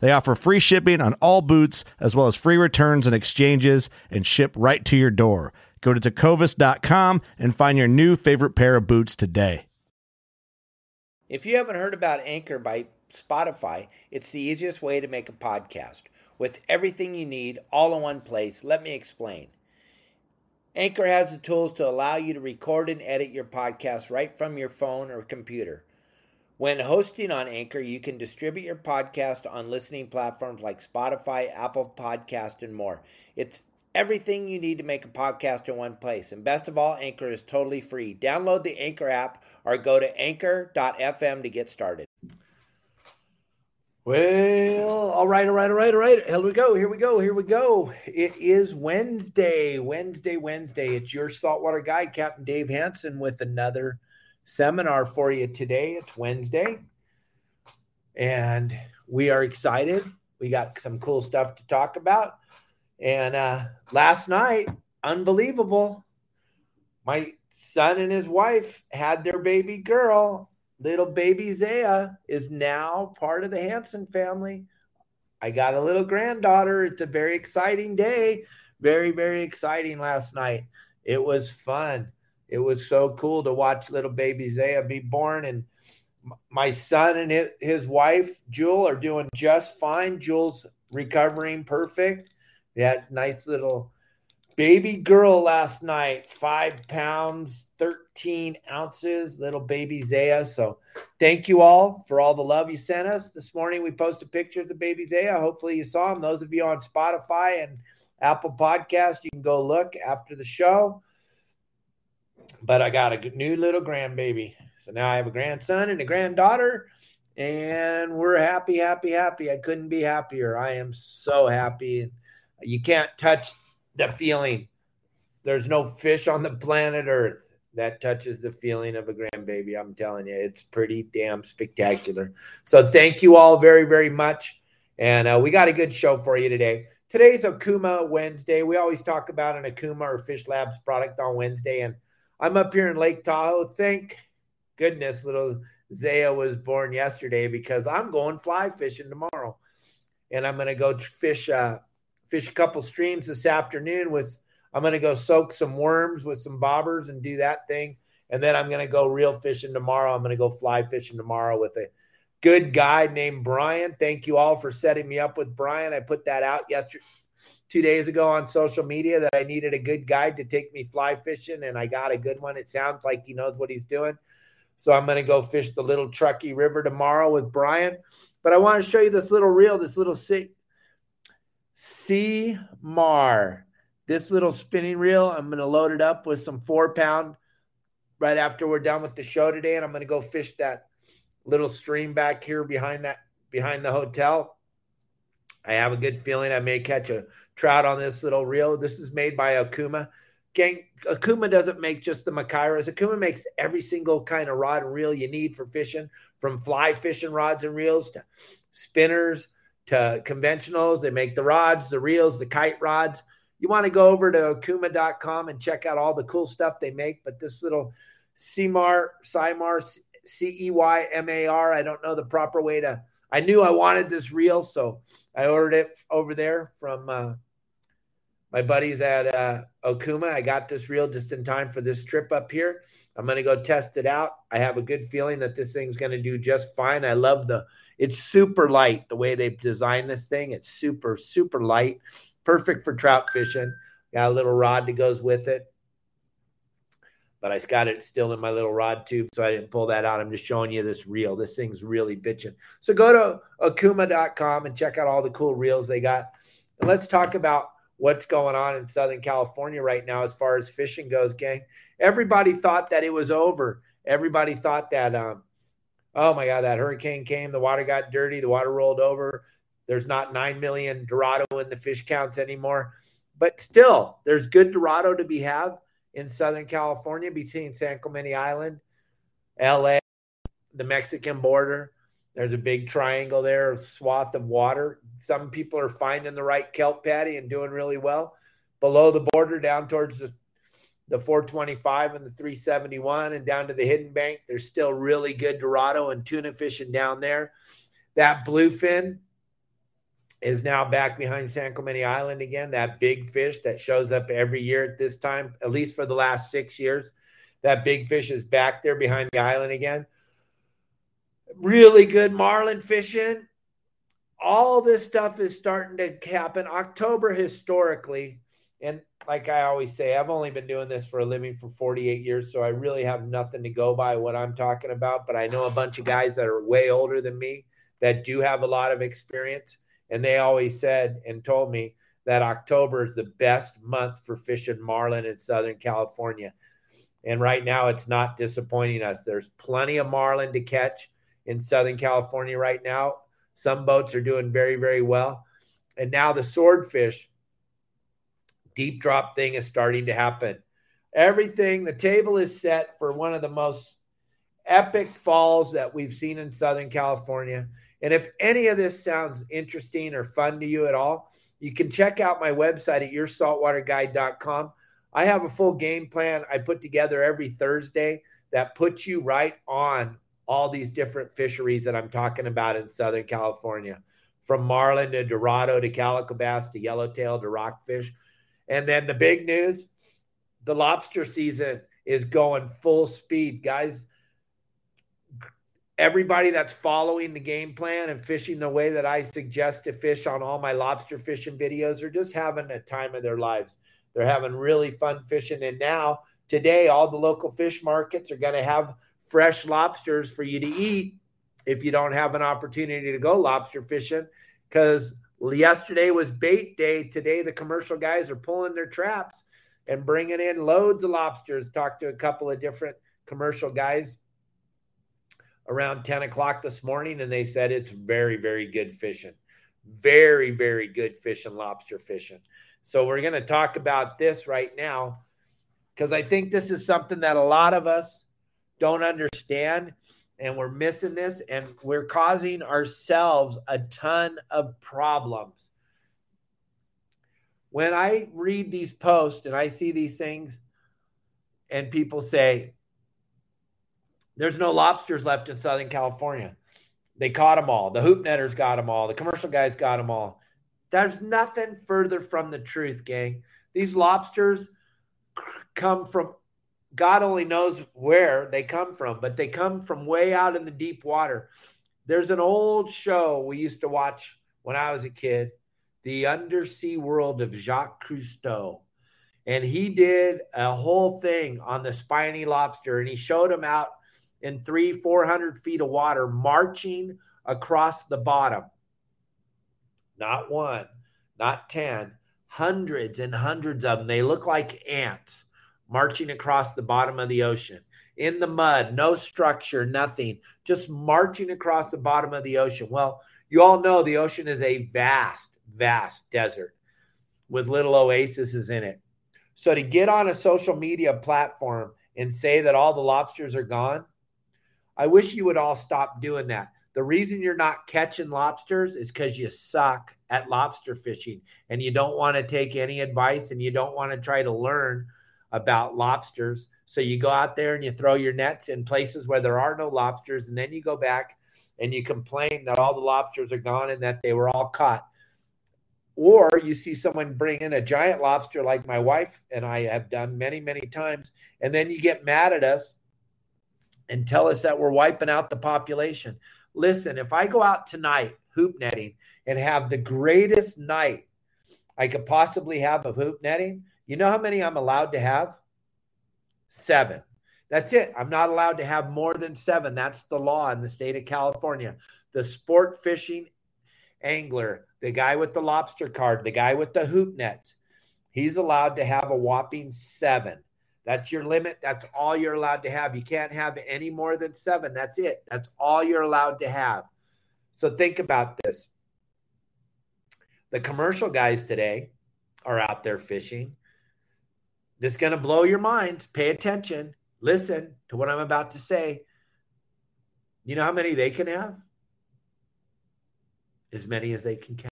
They offer free shipping on all boots, as well as free returns and exchanges, and ship right to your door. Go to tecovas.com and find your new favorite pair of boots today. If you haven't heard about Anchor by Spotify, it's the easiest way to make a podcast. With everything you need all in one place, let me explain. Anchor has the tools to allow you to record and edit your podcast right from your phone or computer. When hosting on Anchor, you can distribute your podcast on listening platforms like Spotify, Apple Podcast, and more. It's everything you need to make a podcast in one place. And best of all, Anchor is totally free. Download the Anchor app or go to anchor.fm to get started. Well, all right, all right, all right, all right. Here we go. Here we go. Here we go. It is Wednesday, Wednesday, Wednesday. It's your saltwater guide, Captain Dave Hansen, with another seminar for you today. It's Wednesday, and we are excited. We got some cool stuff to talk about. And uh, last night, unbelievable. My son and his wife had their baby girl. Little baby Zaya is now part of the Hansen family. I got a little granddaughter. It's a very exciting day. Very, very exciting last night. It was fun it was so cool to watch little baby Zaya be born. And my son and his wife, Jewel, are doing just fine. Jewel's recovering perfect. We had nice little baby girl last night, five pounds, 13 ounces, little baby Zaya. So thank you all for all the love you sent us. This morning we posted pictures of baby Zaya. Hopefully you saw them. Those of you on Spotify and Apple Podcast, you can go look after the show but I got a new little grandbaby. So now I have a grandson and a granddaughter, and we're happy, happy, happy. I couldn't be happier. I am so happy. You can't touch the feeling. There's no fish on the planet Earth that touches the feeling of a grandbaby. I'm telling you, it's pretty damn spectacular. So thank you all very, very much. And uh, we got a good show for you today. Today's Okuma Wednesday. We always talk about an Okuma or Fish Labs product on Wednesday. And I'm up here in Lake Tahoe. Thank goodness little Zaya was born yesterday because I'm going fly fishing tomorrow. And I'm going to go fish uh, fish a couple streams this afternoon with I'm going to go soak some worms with some bobbers and do that thing. And then I'm going to go real fishing tomorrow. I'm going to go fly fishing tomorrow with a good guy named Brian. Thank you all for setting me up with Brian. I put that out yesterday two days ago on social media that I needed a good guide to take me fly fishing, and I got a good one. It sounds like he knows what he's doing. So I'm going to go fish the little Truckee River tomorrow with Brian. But I want to show you this little reel, this little sea, sea mar, this little spinning reel. I'm going to load it up with some four pound right after we're done with the show today, and I'm going to go fish that little stream back here behind that behind the hotel. I have a good feeling I may catch a trout on this little reel. This is made by Okuma. Gang, Okuma doesn't make just the Makairas. Okuma makes every single kind of rod and reel you need for fishing, from fly fishing rods and reels to spinners to conventionals. They make the rods, the reels, the kite rods. You want to go over to okuma.com and check out all the cool stuff they make. But this little CMAR, CYMAR, C E Y M A R, I don't know the proper way to. I knew I wanted this reel, so I ordered it over there from uh, my buddies at uh, Okuma. I got this reel just in time for this trip up here. I'm going to go test it out. I have a good feeling that this thing's going to do just fine. I love the, it's super light the way they've designed this thing. It's super, super light, perfect for trout fishing. Got a little rod that goes with it. But I got it still in my little rod tube, so I didn't pull that out. I'm just showing you this reel. This thing's really bitching. So go to okuma.com and check out all the cool reels they got. And let's talk about what's going on in Southern California right now as far as fishing goes, gang. Everybody thought that it was over. Everybody thought that, um, oh my God, that hurricane came, the water got dirty, the water rolled over. There's not 9 million Dorado in the fish counts anymore. But still, there's good Dorado to be have in Southern California between San Clemente Island, LA, the Mexican border. There's a big triangle there, a swath of water. Some people are finding the right kelp patty and doing really well. Below the border, down towards the, the 425 and the 371 and down to the hidden bank, there's still really good Dorado and tuna fishing down there. That bluefin is now back behind San Clemente Island again. That big fish that shows up every year at this time, at least for the last six years. That big fish is back there behind the island again. Really good marlin fishing. All this stuff is starting to happen. October historically, and like I always say, I've only been doing this for a living for 48 years, so I really have nothing to go by what I'm talking about. But I know a bunch of guys that are way older than me that do have a lot of experience and they always said and told me that October is the best month for fishing marlin in Southern California. And right now, it's not disappointing us. There's plenty of marlin to catch in Southern California right now. Some boats are doing very, very well. And now the swordfish deep drop thing is starting to happen. Everything, the table is set for one of the most epic falls that we've seen in Southern California. And if any of this sounds interesting or fun to you at all, you can check out my website at yoursaltwaterguide.com. I have a full game plan I put together every Thursday that puts you right on all these different fisheries that I'm talking about in Southern California, from marlin to dorado to calico bass to yellowtail to rockfish. And then the big news the lobster season is going full speed. Guys, everybody that's following the game plan and fishing the way that I suggest to fish on all my lobster fishing videos are just having a time of their lives. They're having really fun fishing. And now, today, all the local fish markets are going to have fresh lobsters for you to eat if you don't have an opportunity to go lobster fishing. Because yesterday was bait day. Today, the commercial guys are pulling their traps and bringing in loads of lobsters. Talked to a couple of different commercial guys around 10 o'clock this morning, and they said it's very, very good fishing. Very, very good fishing, lobster fishing. So we're going to talk about this right now because I think this is something that a lot of us don't understand and we're missing this and we're causing ourselves a ton of problems. When I read these posts and I see these things and people say, there's no lobsters left in Southern California. They caught them all. The hoop netters got them all. The commercial guys got them all. There's nothing further from the truth, gang. These lobsters come from God only knows where they come from, but they come from way out in the deep water. There's an old show we used to watch when I was a kid, The Undersea World of Jacques Cousteau. And he did a whole thing on the spiny lobster and he showed them out in three, 400 feet of water marching across the bottom. Not one, not 10, hundreds and hundreds of them. They look like ants marching across the bottom of the ocean in the mud, no structure, nothing, just marching across the bottom of the ocean. Well, you all know the ocean is a vast, vast desert with little oases in it. So to get on a social media platform and say that all the lobsters are gone, I wish you would all stop doing that. The reason you're not catching lobsters is because you suck at lobster fishing and you don't want to take any advice and you don't want to try to learn about lobsters. So you go out there and you throw your nets in places where there are no lobsters, and then you go back and you complain that all the lobsters are gone and that they were all caught. Or you see someone bring in a giant lobster like my wife and I have done many, many times, and then you get mad at us and tell us that we're wiping out the population. Listen, if I go out tonight hoop netting and have the greatest night I could possibly have of hoop netting, You know how many I'm allowed to have? Seven. That's it. I'm not allowed to have more than seven. That's the law in the state of California. The sport fishing angler, the guy with the lobster card, the guy with the hoop nets, he's allowed to have a whopping seven. That's your limit. That's all you're allowed to have. You can't have any more than seven. That's it. That's all you're allowed to have. So think about this. The commercial guys today are out there fishing. This is going to blow your minds. Pay attention. Listen to what I'm about to say. You know how many they can have? As many as they can catch.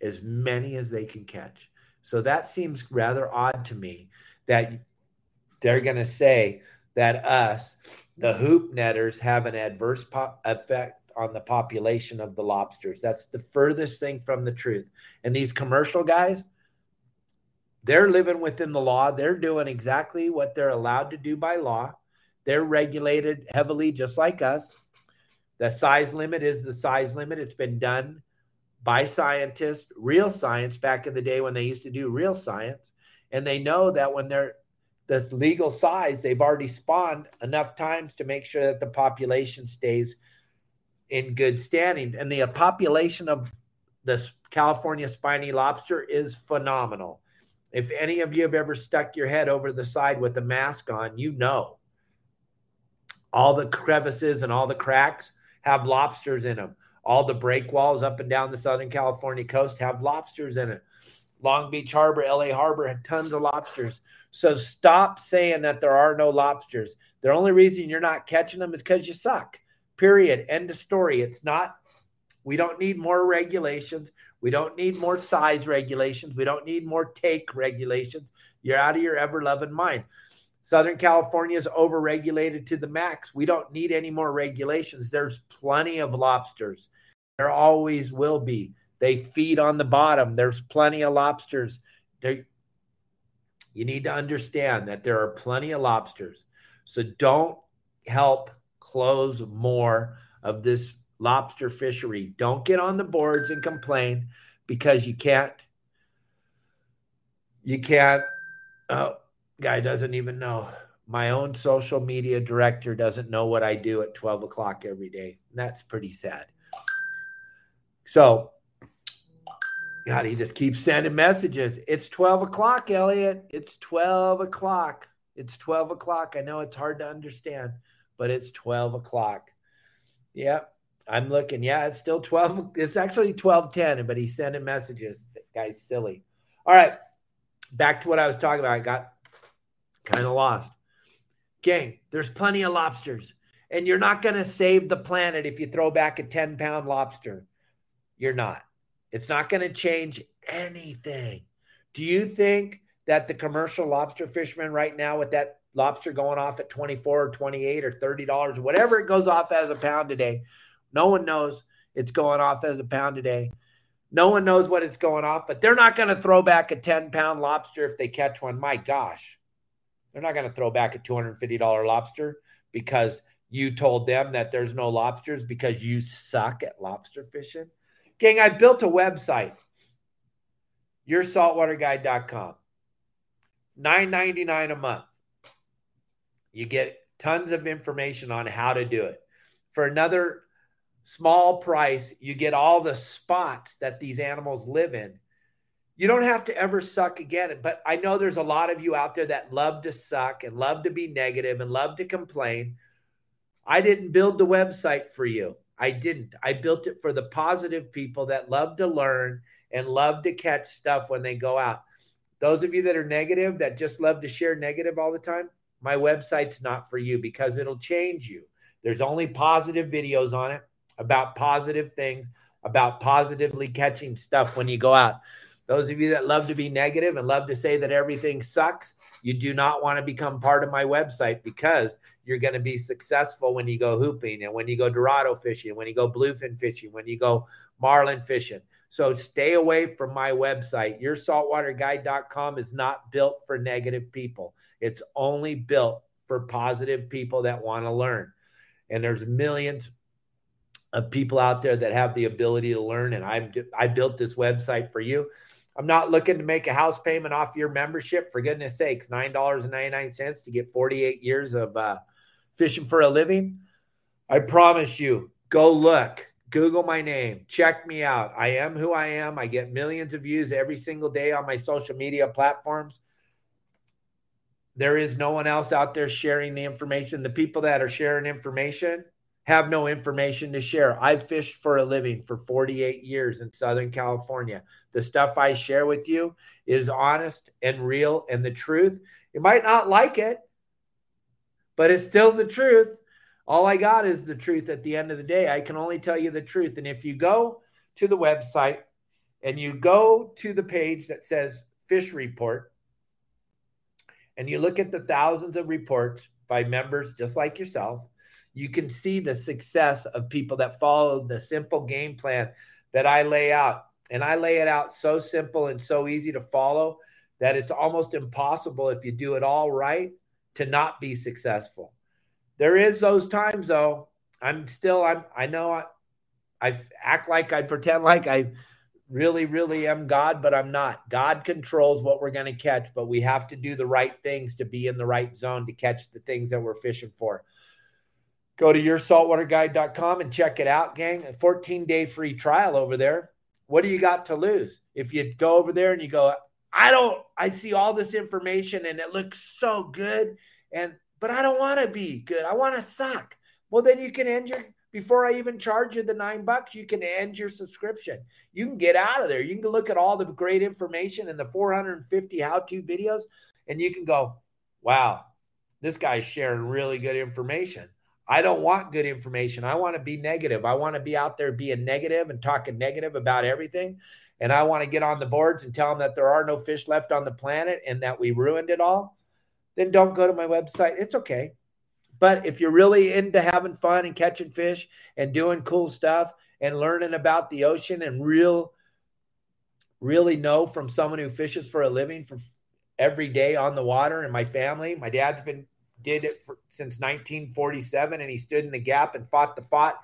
As many as they can catch. So that seems rather odd to me that they're going to say that us, the hoop netters, have an adverse po- effect on the population of the lobsters. That's the furthest thing from the truth. And these commercial guys, they're living within the law. They're doing exactly what they're allowed to do by law. They're regulated heavily, just like us. The size limit is the size limit. It's been done by scientists, real science back in the day when they used to do real science. And they know that when they're the legal size, they've already spawned enough times to make sure that the population stays in good standing. And the population of the California spiny lobster is phenomenal. If any of you have ever stuck your head over the side with a mask on, you know all the crevices and all the cracks have lobsters in them. All the break walls up and down the Southern California coast have lobsters in it. Long Beach Harbor, LA Harbor had tons of lobsters. So stop saying that there are no lobsters. The only reason you're not catching them is because you suck. Period. End of story. It's not, we don't need more regulations. We don't need more size regulations. We don't need more take regulations. You're out of your ever loving mind. Southern California is overregulated to the max. We don't need any more regulations. There's plenty of lobsters. There always will be. They feed on the bottom. There's plenty of lobsters. You need to understand that there are plenty of lobsters. So don't help close more of this lobster fishery. Don't get on the boards and complain because you can't. You can't. Oh, guy doesn't even know. My own social media director doesn't know what I do at 12 o'clock every day. That's pretty sad. So God, he just keeps sending messages. It's 12 o'clock, Elliot. It's 12 o'clock. It's 12 o'clock. I know it's hard to understand, but it's 12 o'clock. Yep. I'm looking. Yeah, it's still 12. It's actually 1210, but he's sending messages. That guy's silly. All right. Back to what I was talking about. I got kind of lost. Gang, there's plenty of lobsters. And you're not going to save the planet if you throw back a 10 pound lobster. You're not. It's not going to change anything. Do you think that the commercial lobster fishermen right now, with that lobster going off at 24 or 28 or 30 dollars, whatever it goes off as a pound today, no one knows it's going off as a pound today. No one knows what it's going off, but they're not going to throw back a 10 pound lobster if they catch one. My gosh, they're not going to throw back a $250 lobster because you told them that there's no lobsters because you suck at lobster fishing. Gang, I built a website, yoursaltwaterguide.com. $9.99 a month. You get tons of information on how to do it. For another small price, you get all the spots that these animals live in. You don't have to ever suck again. But I know there's a lot of you out there that love to suck and love to be negative and love to complain. I didn't build the website for you. I didn't. I built it for the positive people that love to learn and love to catch stuff when they go out. Those of you that are negative, that just love to share negative all the time, my website's not for you because it'll change you. There's only positive videos on it about positive things, about positively catching stuff when you go out. Those of you that love to be negative and love to say that everything sucks, you do not want to become part of my website because you're going to be successful when you go hooping and when you go Dorado fishing, when you go bluefin fishing, when you go marlin fishing. So stay away from my website. YourSaltwaterGuide.com is not built for negative people. It's only built for positive people that want to learn. And there's millions of people out there that have the ability to learn. And I I built this website for you. I'm not looking to make a house payment off your membership. For goodness sakes, $9.99 to get 48 years of uh, fishing for a living. I promise you, go look, Google my name, check me out. I am who I am. I get millions of views every single day on my social media platforms. There is no one else out there sharing the information. The people that are sharing information have no information to share. I've fished for a living for 48 years in Southern California. The stuff I share with you is honest and real and the truth. You might not like it, but it's still the truth. All I got is the truth at the end of the day. I can only tell you the truth. And if you go to the website and you go to the page that says fish report and you look at the thousands of reports by members just like yourself, you can see the success of people that follow the simple game plan that I lay out. And I lay it out so simple and so easy to follow that it's almost impossible if you do it all right to not be successful. There is those times though. I'm still I'm I know I I act like I pretend like I really really am God, but I'm not. God controls what we're going to catch, but we have to do the right things to be in the right zone to catch the things that we're fishing for. Go to yoursaltwaterguide.com and check it out, gang. A 14 day free trial over there. What do you got to lose? If you go over there and you go, I don't, I see all this information and it looks so good. And, but I don't want to be good. I want to suck. Well, then you can end your, before I even charge you the nine bucks, you can end your subscription. You can get out of there. You can look at all the great information and the 450 how to videos, and you can go, wow, this guy's sharing really good information. I don't want good information. I want to be negative. I want to be out there being negative and talking negative about everything. And I want to get on the boards and tell them that there are no fish left on the planet and that we ruined it all. Then don't go to my website. It's okay. But if you're really into having fun and catching fish and doing cool stuff and learning about the ocean and real, really know from someone who fishes for a living for every day on the water and my family, my dad's been did it for, since 1947, and he stood in the gap and fought the fight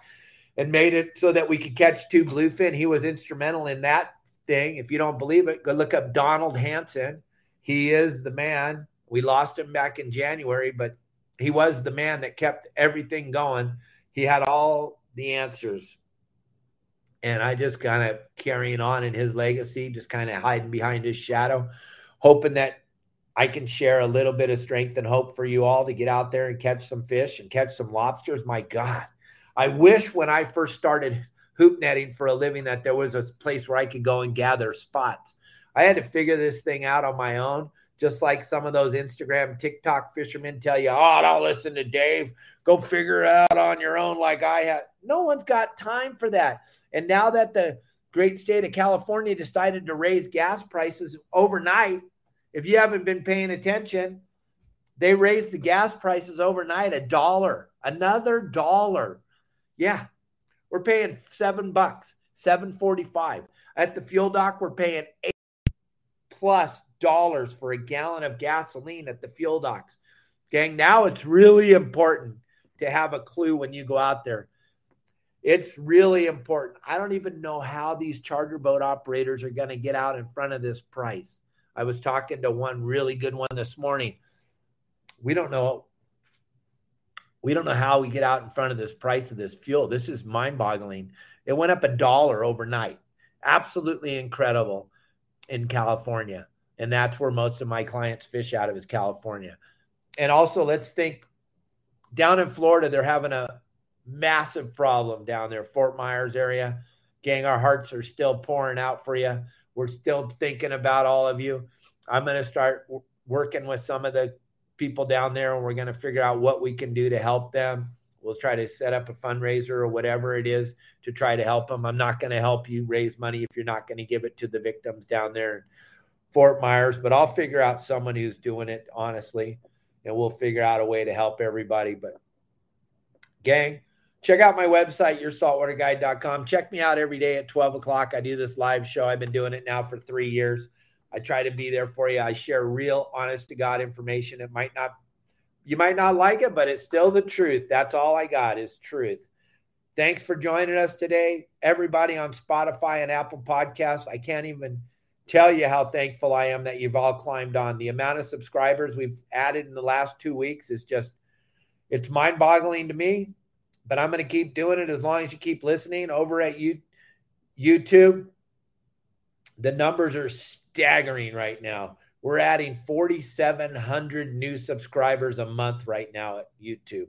and made it so that we could catch two bluefin. He was instrumental in that thing. If you don't believe it, go look up Donald Hansen. He is the man. We lost him back in January, but he was the man that kept everything going. He had all the answers. And I just kind of carrying on in his legacy, just kind of hiding behind his shadow, hoping that I can share a little bit of strength and hope for you all to get out there and catch some fish and catch some lobsters. My God, I wish when I first started hoop netting for a living that there was a place where I could go and gather spots. I had to figure this thing out on my own, just like some of those Instagram, TikTok fishermen tell you, oh, don't listen to Dave. Go figure it out on your own, like I had. No one's got time for that. And now that the great state of California decided to raise gas prices overnight, if you haven't been paying attention, they raised the gas prices overnight a dollar, another dollar. Yeah, we're paying seven bucks, seven forty-five at the fuel dock. We're paying eight plus dollars for a gallon of gasoline at the fuel docks. Gang, now it's really important to have a clue when you go out there. It's really important. I don't even know how these charter boat operators are going to get out in front of this price. I was talking to one really good one this morning. We don't know. We don't know how we get out in front of this price of this fuel. This is mind boggling. It went up a dollar overnight. Absolutely incredible in California. And that's where most of my clients fish out of is California. And also, let's think down in Florida, they're having a massive problem down there, Fort Myers area. Gang, our hearts are still pouring out for you. We're still thinking about all of you. I'm going to start w- working with some of the people down there and we're going to figure out what we can do to help them. We'll try to set up a fundraiser or whatever it is to try to help them. I'm not going to help you raise money if you're not going to give it to the victims down there in Fort Myers, but I'll figure out someone who's doing it honestly and we'll figure out a way to help everybody. But gang, check out my website, yoursaltwaterguide.com. Check me out every day at 12 o'clock. I do this live show. I've been doing it now for three years. I try to be there for you. I share real, honest to God information. It might not, you might not like it, but it's still the truth. That's all I got is truth. Thanks for joining us today, everybody on Spotify and Apple Podcasts. I can't even tell you how thankful I am that you've all climbed on. The amount of subscribers we've added in the last two weeks is just, it's mind boggling to me, but I'm going to keep doing it as long as you keep listening over at you, YouTube. The numbers are staggering right now. We're adding 4,700 new subscribers a month right now at YouTube.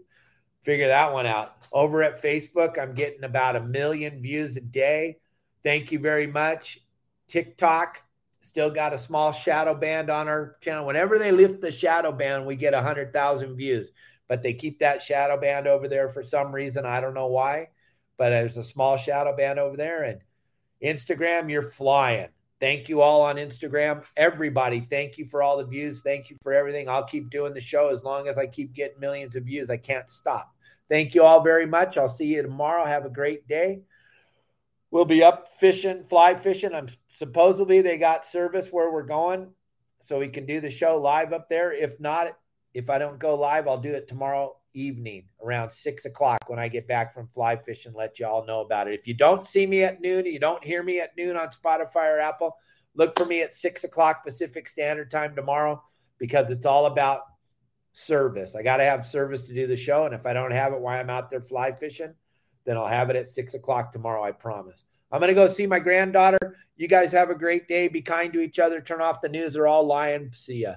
Figure that one out. Over at Facebook, I'm getting about a million views a day. Thank you very much. TikTok, still got a small shadow band on our channel. Whenever they lift the shadow band, we get 100,000 views, but they keep that shadow band over there for some reason. I don't know why, but there's a small shadow band over there. And Instagram, you're flying. Thank you all on Instagram. Everybody, thank you for all the views. Thank you for everything. I'll keep doing the show as long as I keep getting millions of views. I can't stop. Thank you all very much. I'll see you tomorrow. Have a great day. We'll be up fishing, fly fishing. I'm supposedly they got service where we're going, so we can do the show live up there. If not, if I don't go live, I'll do it tomorrow evening around six o'clock when I get back from fly fishing. Let you all know about it. If you don't see me at noon, you don't hear me at noon on Spotify or Apple, look for me at six o'clock Pacific Standard Time tomorrow because it's all about service. I got to have service to do the show, and if I don't have it while I'm out there fly fishing then I'll have it at six o'clock tomorrow. I promise. I'm going to go see my granddaughter. You guys have a great day. Be kind to each other. Turn off the news. They're all lying. See ya.